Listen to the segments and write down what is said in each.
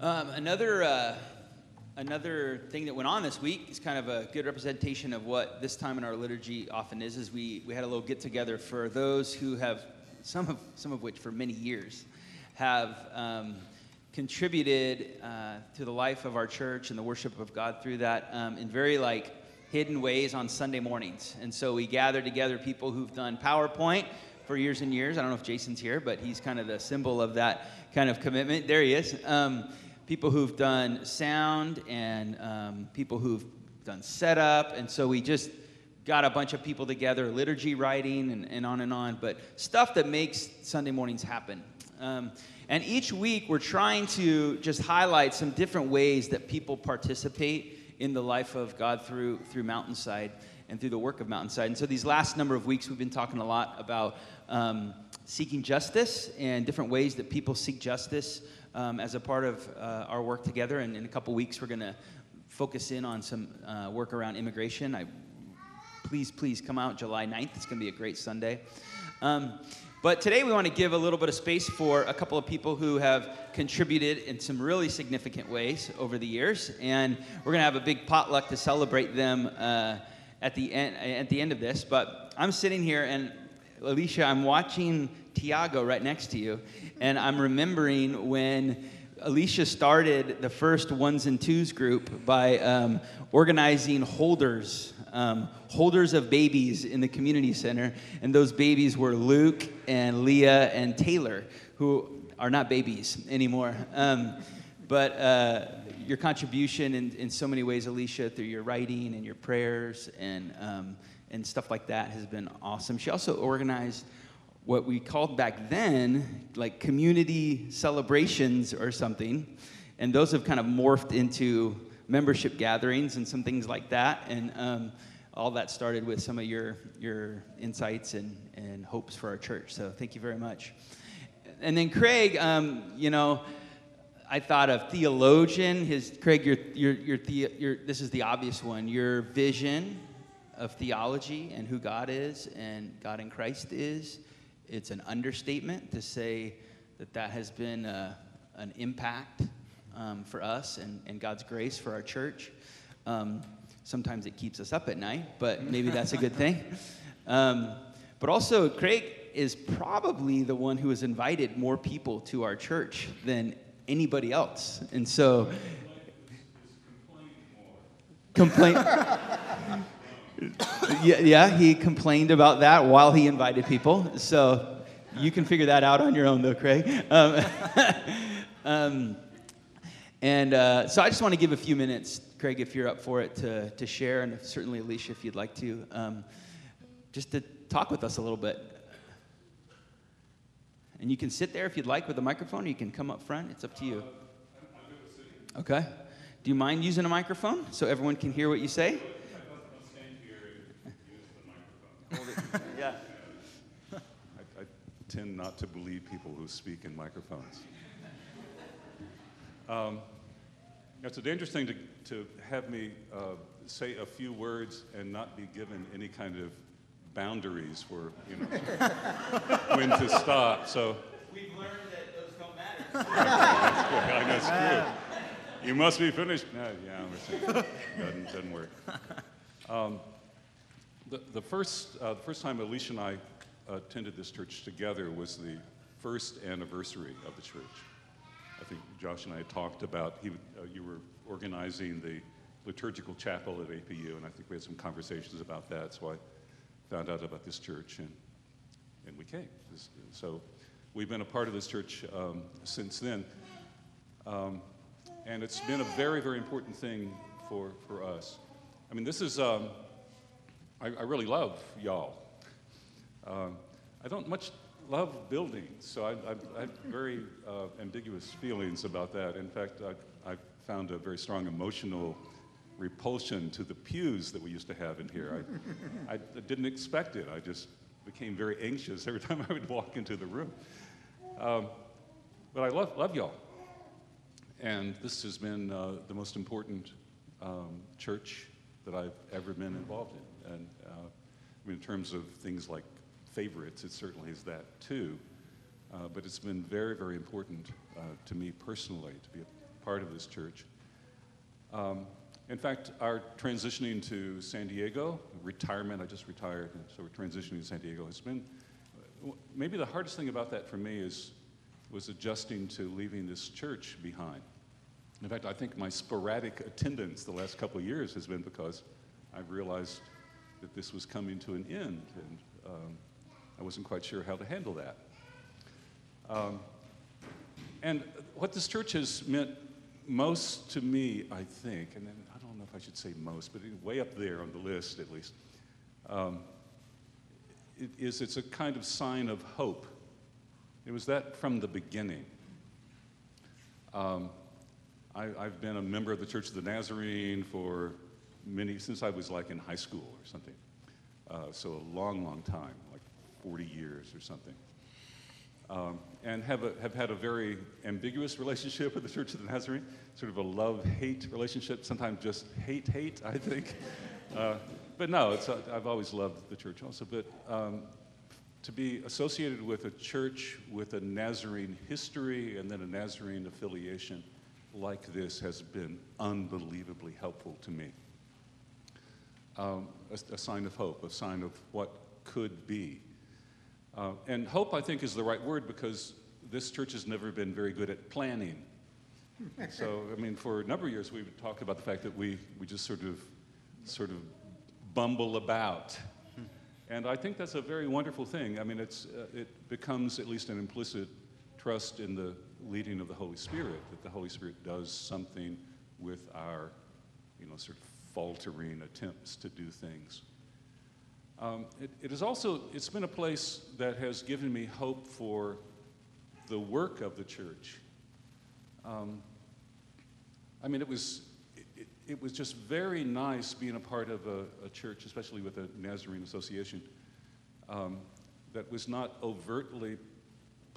Um, another, uh, another thing that went on this week is kind of a good representation of what this time in our liturgy often is. Is we, we had a little get together for those who have some of some of which for many years have um, contributed uh, to the life of our church and the worship of God through that um, in very like hidden ways on Sunday mornings. And so we gather together people who've done PowerPoint for years and years. I don't know if Jason's here, but he's kind of the symbol of that kind of commitment. There he is. Um, people who've done sound and um, people who've done setup. And so we just got a bunch of people together, liturgy writing, and, and on and on, but stuff that makes Sunday mornings happen. Um, and each week we're trying to just highlight some different ways that people participate in the life of God through, through Mountainside and through the work of Mountainside. And so these last number of weeks we've been talking a lot about um, seeking justice and different ways that people seek justice um, as a part of uh, our work together. And in a couple weeks, we're going to focus in on some uh, work around immigration. I, please, please come out July 9th. It's going to be a great Sunday. Um, but today we want to give a little bit of space for a couple of people who have contributed in some really significant ways over the years. And we're going to have a big potluck to celebrate them uh, at, the end, at the end of this. But I'm sitting here and Alicia, I'm watching Tiago right next to you, and I'm remembering when Alicia started the first ones and twos group by um, organizing holders, um, holders of babies in the community center, and those babies were Luke and Leah and Taylor, who are not babies anymore. Um, but uh, your contribution in, in so many ways, Alicia, through your writing and your prayers and um, and stuff like that has been awesome. She also organized what we called back then like community celebrations or something. And those have kind of morphed into membership gatherings and some things like that. And um, all that started with some of your, your insights and, and hopes for our church. So thank you very much. And then Craig, um, you know, I thought of theologian. His Craig, your, your, your, the, your, this is the obvious one. Your vision of theology and who God is and God in Christ is, it's an understatement to say that that has been a, uh, an impact um, for us and, and God's grace for our church. Um, sometimes it keeps us up at night, but maybe that's a good thing. Um, but also, Craig is probably the one who has invited more people to our church than anybody else. And so, complain. yeah, yeah, he complained about that while he invited people. So you can figure that out on your own, though, Craig. Um, um, and uh, so I just want to give a few minutes, Craig, if you're up for it, to, to share, and certainly Alicia, if you'd like to, um, just to talk with us a little bit. And you can sit there if you'd like with a microphone, or you can come up front. It's up to you. Okay. Do you mind using a microphone so everyone can hear what you say? yeah. I, I, tend not to believe people who speak in microphones. Um, it's a dangerous thing to, to have me uh, say a few words and not be given any kind of boundaries for, you know, when to stop. So we've learned that those don't matter. that's, that's true. You must be finished. No, yeah, doesn't, doesn't work. Um, the, first, uh, the first time Alicia and I attended this church together was the first anniversary of the church. I think Josh and I had talked about, he, uh, you were organizing the liturgical chapel at APU, and I think we had some conversations about that, so I found out about this church, and, and we came. So we've been a part of this church um, since then. Um, and it's been a very, very important thing for, for us. I mean, this is, um, I, I really love y'all. Uh, I don't much love buildings, so I, I, I have very uh, ambiguous feelings about that. In fact, I, I found a very strong emotional repulsion to the pews that we used to have in here. I, I didn't expect it. I just became very anxious every time I would walk into the room. Um, but I love, love y'all. And this has been uh, the most important um, church that I've ever been involved in. And uh, I mean, in terms of things like favorites, it certainly is that too. Uh, but it's been very, very important uh, to me personally to be a part of this church. Um, in fact, our transitioning to San Diego, retirement, I just retired, so we're transitioning to San Diego. It's been maybe the hardest thing about that for me is was adjusting to leaving this church behind. In fact, I think my sporadic attendance the last couple of years has been because I've realized that this was coming to an end, and um, I wasn't quite sure how to handle that. Um, and what this church has meant most to me, I think, and then I don't know if I should say most, but way up there on the list at least, um, it is it's a kind of sign of hope. It was that from the beginning. Um, I, have been a member of the Church of the Nazarene for many, since I was like in high school or something. Uh, so a long, long time, like 40 years or something. Um, and have, a, have had a very ambiguous relationship with the Church of the Nazarene, sort of a love hate relationship, sometimes just hate hate, I think. Uh, but no, it's, uh, I've always loved the church also. But um, to be associated with a church with a Nazarene history and then a Nazarene affiliation like this has been unbelievably helpful to me. Um, a, a sign of hope, a sign of what could be. Uh, and hope, I think, is the right word because this church has never been very good at planning. so, I mean, for a number of years, we've talked about the fact that we, we just sort of, sort of bumble about. And I think that's a very wonderful thing. I mean, it's, uh, it becomes at least an implicit trust in the leading of the Holy Spirit, that the Holy Spirit does something with our, you know, sort of faltering attempts to do things. Um, it, it is also, it's been a place that has given me hope for the work of the church. Um, I mean, it was, it, it, was just very nice being a part of a, a church, especially with a Nazarene Association, um, that was not overtly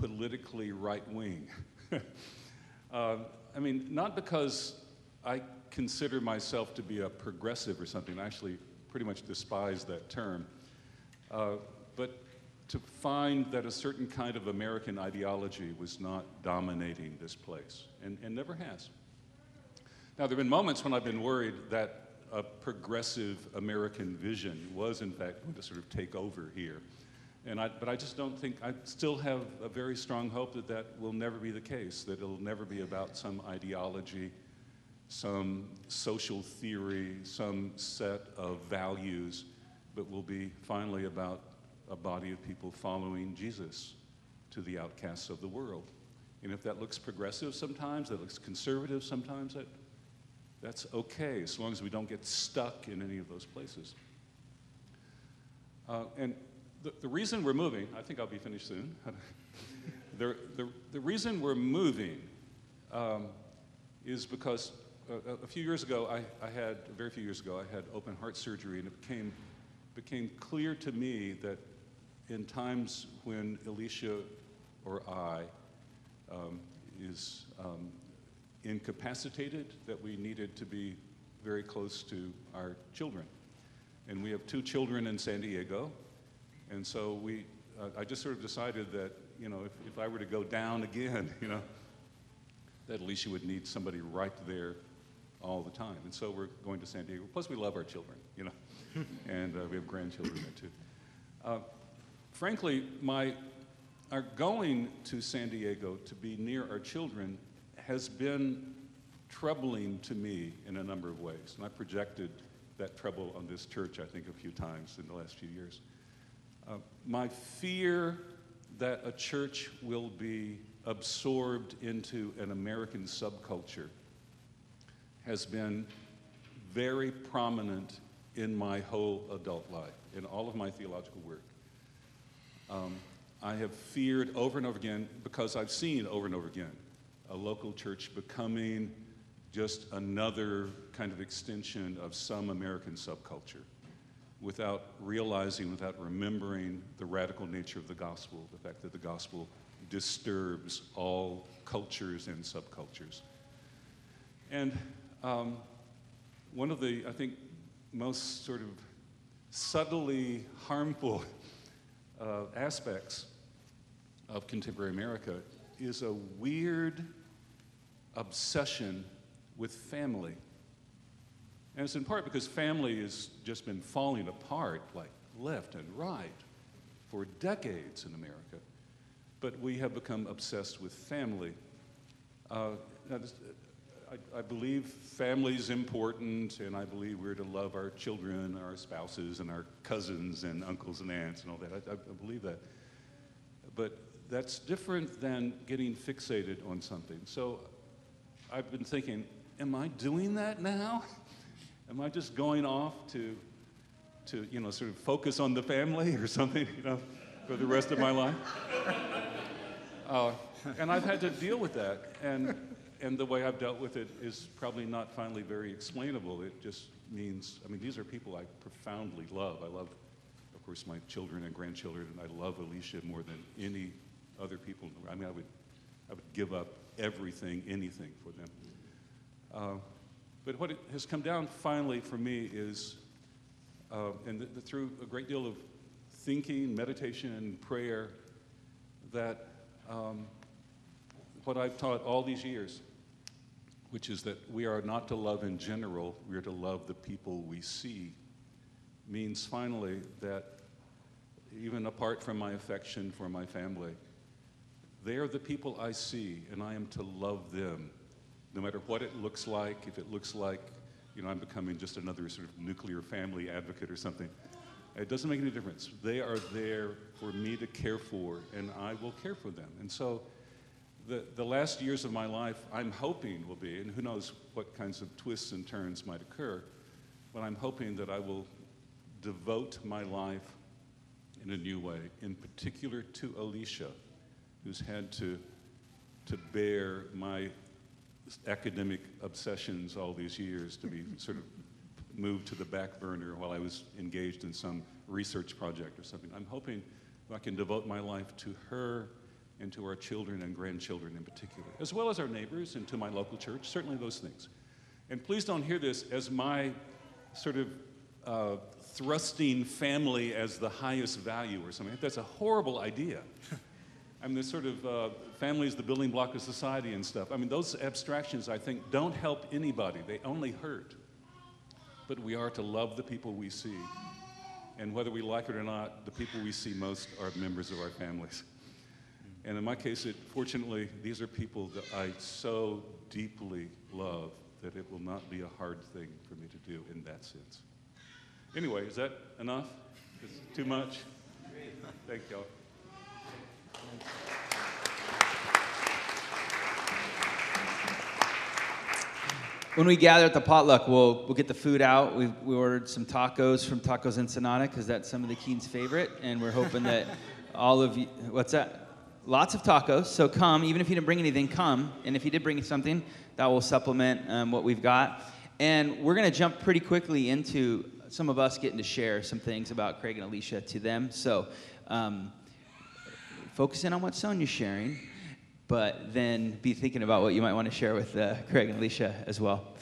politically right wing. uh, I mean, not because I consider myself to be a progressive or something. I actually pretty much despise that term. Uh, but to find that a certain kind of American ideology was not dominating this place, and, and never has. Now, there have been moments when I've been worried that a progressive American vision was, in fact, going to sort of take over here. And I, but I just don't think, I still have a very strong hope that that will never be the case, that it'll never be about some ideology, some social theory, some set of values, but will be finally about a body of people following Jesus to the outcasts of the world. And if that looks progressive sometimes, that looks conservative sometimes, that, that's okay, as long as we don't get stuck in any of those places. Uh, and the, the reason we're moving, I think I'll be finished soon. the, the, the reason we're moving um, is because a, a, few years ago, I, I had, very few years ago, I had open heart surgery, and it became, became clear to me that in times when Alicia or I um, is um, incapacitated, that we needed to be very close to our children. And we have two children in San Diego, and so we, uh, I just sort of decided that, you know, if, if I were to go down again, you know, that Alicia would need somebody right there all the time. And so we're going to San Diego. Plus, we love our children, you know, and uh, we have grandchildren there too. Uh, frankly, my, our going to San Diego to be near our children has been troubling to me in a number of ways. And I projected that trouble on this church, I think, a few times in the last few years. Uh, my fear that a church will be absorbed into an American subculture has been very prominent in my whole adult life, in all of my theological work. Um, I have feared over and over again, because I've seen over and over again, a local church becoming just another kind of extension of some American subculture without realizing, without remembering the radical nature of the gospel, the fact that the gospel disturbs all cultures and subcultures. And um, one of the, I think, most sort of subtly harmful uh, aspects of contemporary America is a weird obsession with family. And it's in part because family has just been falling apart like left and right for decades in America. But we have become obsessed with family. Uh, I, I believe family is important, and I believe we're to love our children, our spouses, and our cousins, and uncles and aunts, and all that. I, I believe that. But that's different than getting fixated on something. So I've been thinking, am I doing that now? Am I just going off to, to you know, sort of focus on the family or something, you know, for the rest of my life? Uh, and I've had to deal with that. And, and the way I've dealt with it is probably not finally very explainable. It just means, I mean, these are people I profoundly love. I love, of course, my children and grandchildren, and I love Alicia more than any other people. in the world. I mean, I would, I would give up everything, anything for them. Uh, but what has come down finally for me is, uh, and th- through a great deal of thinking, meditation, and prayer, that um, what I've taught all these years, which is that we are not to love in general, we are to love the people we see, means finally that even apart from my affection for my family, they are the people I see, and I am to love them, no matter what it looks like. If it looks like, you know, I'm becoming just another sort of nuclear family advocate or something, it doesn't make any difference. They are there for me to care for, and I will care for them. And so, the, the last years of my life, I'm hoping will be, and who knows what kinds of twists and turns might occur, but I'm hoping that I will devote my life in a new way, in particular to Alicia, who's had to, to bear my academic obsessions all these years to be sort of moved to the back burner while I was engaged in some research project or something. I'm hoping I can devote my life to her and to our children and grandchildren in particular, as well as our neighbors and to my local church, certainly those things. And please don't hear this as my sort of uh, thrusting family as the highest value or something. That's a horrible idea. I mean, this sort of uh, family is the building block of society and stuff. I mean, those abstractions, I think, don't help anybody. They only hurt. But we are to love the people we see. And whether we like it or not, the people we see most are members of our families. And in my case, it, fortunately, these are people that I so deeply love that it will not be a hard thing for me to do in that sense. Anyway, is that enough? Is too much? Thank y'all. When we gather at the potluck, we'll, we'll get the food out. We, we ordered some tacos from Tacos Ensenada because that's some of the Keen's favorite. And we're hoping that all of you, what's that? Lots of tacos. So come, even if you didn't bring anything, come. And if you did bring something, that will supplement um, what we've got. And we're going to jump pretty quickly into some of us getting to share some things about Craig and Alicia to them. So um, focus in on what Sonia's sharing, but then be thinking about what you might want to share with uh, Craig and Alicia as well.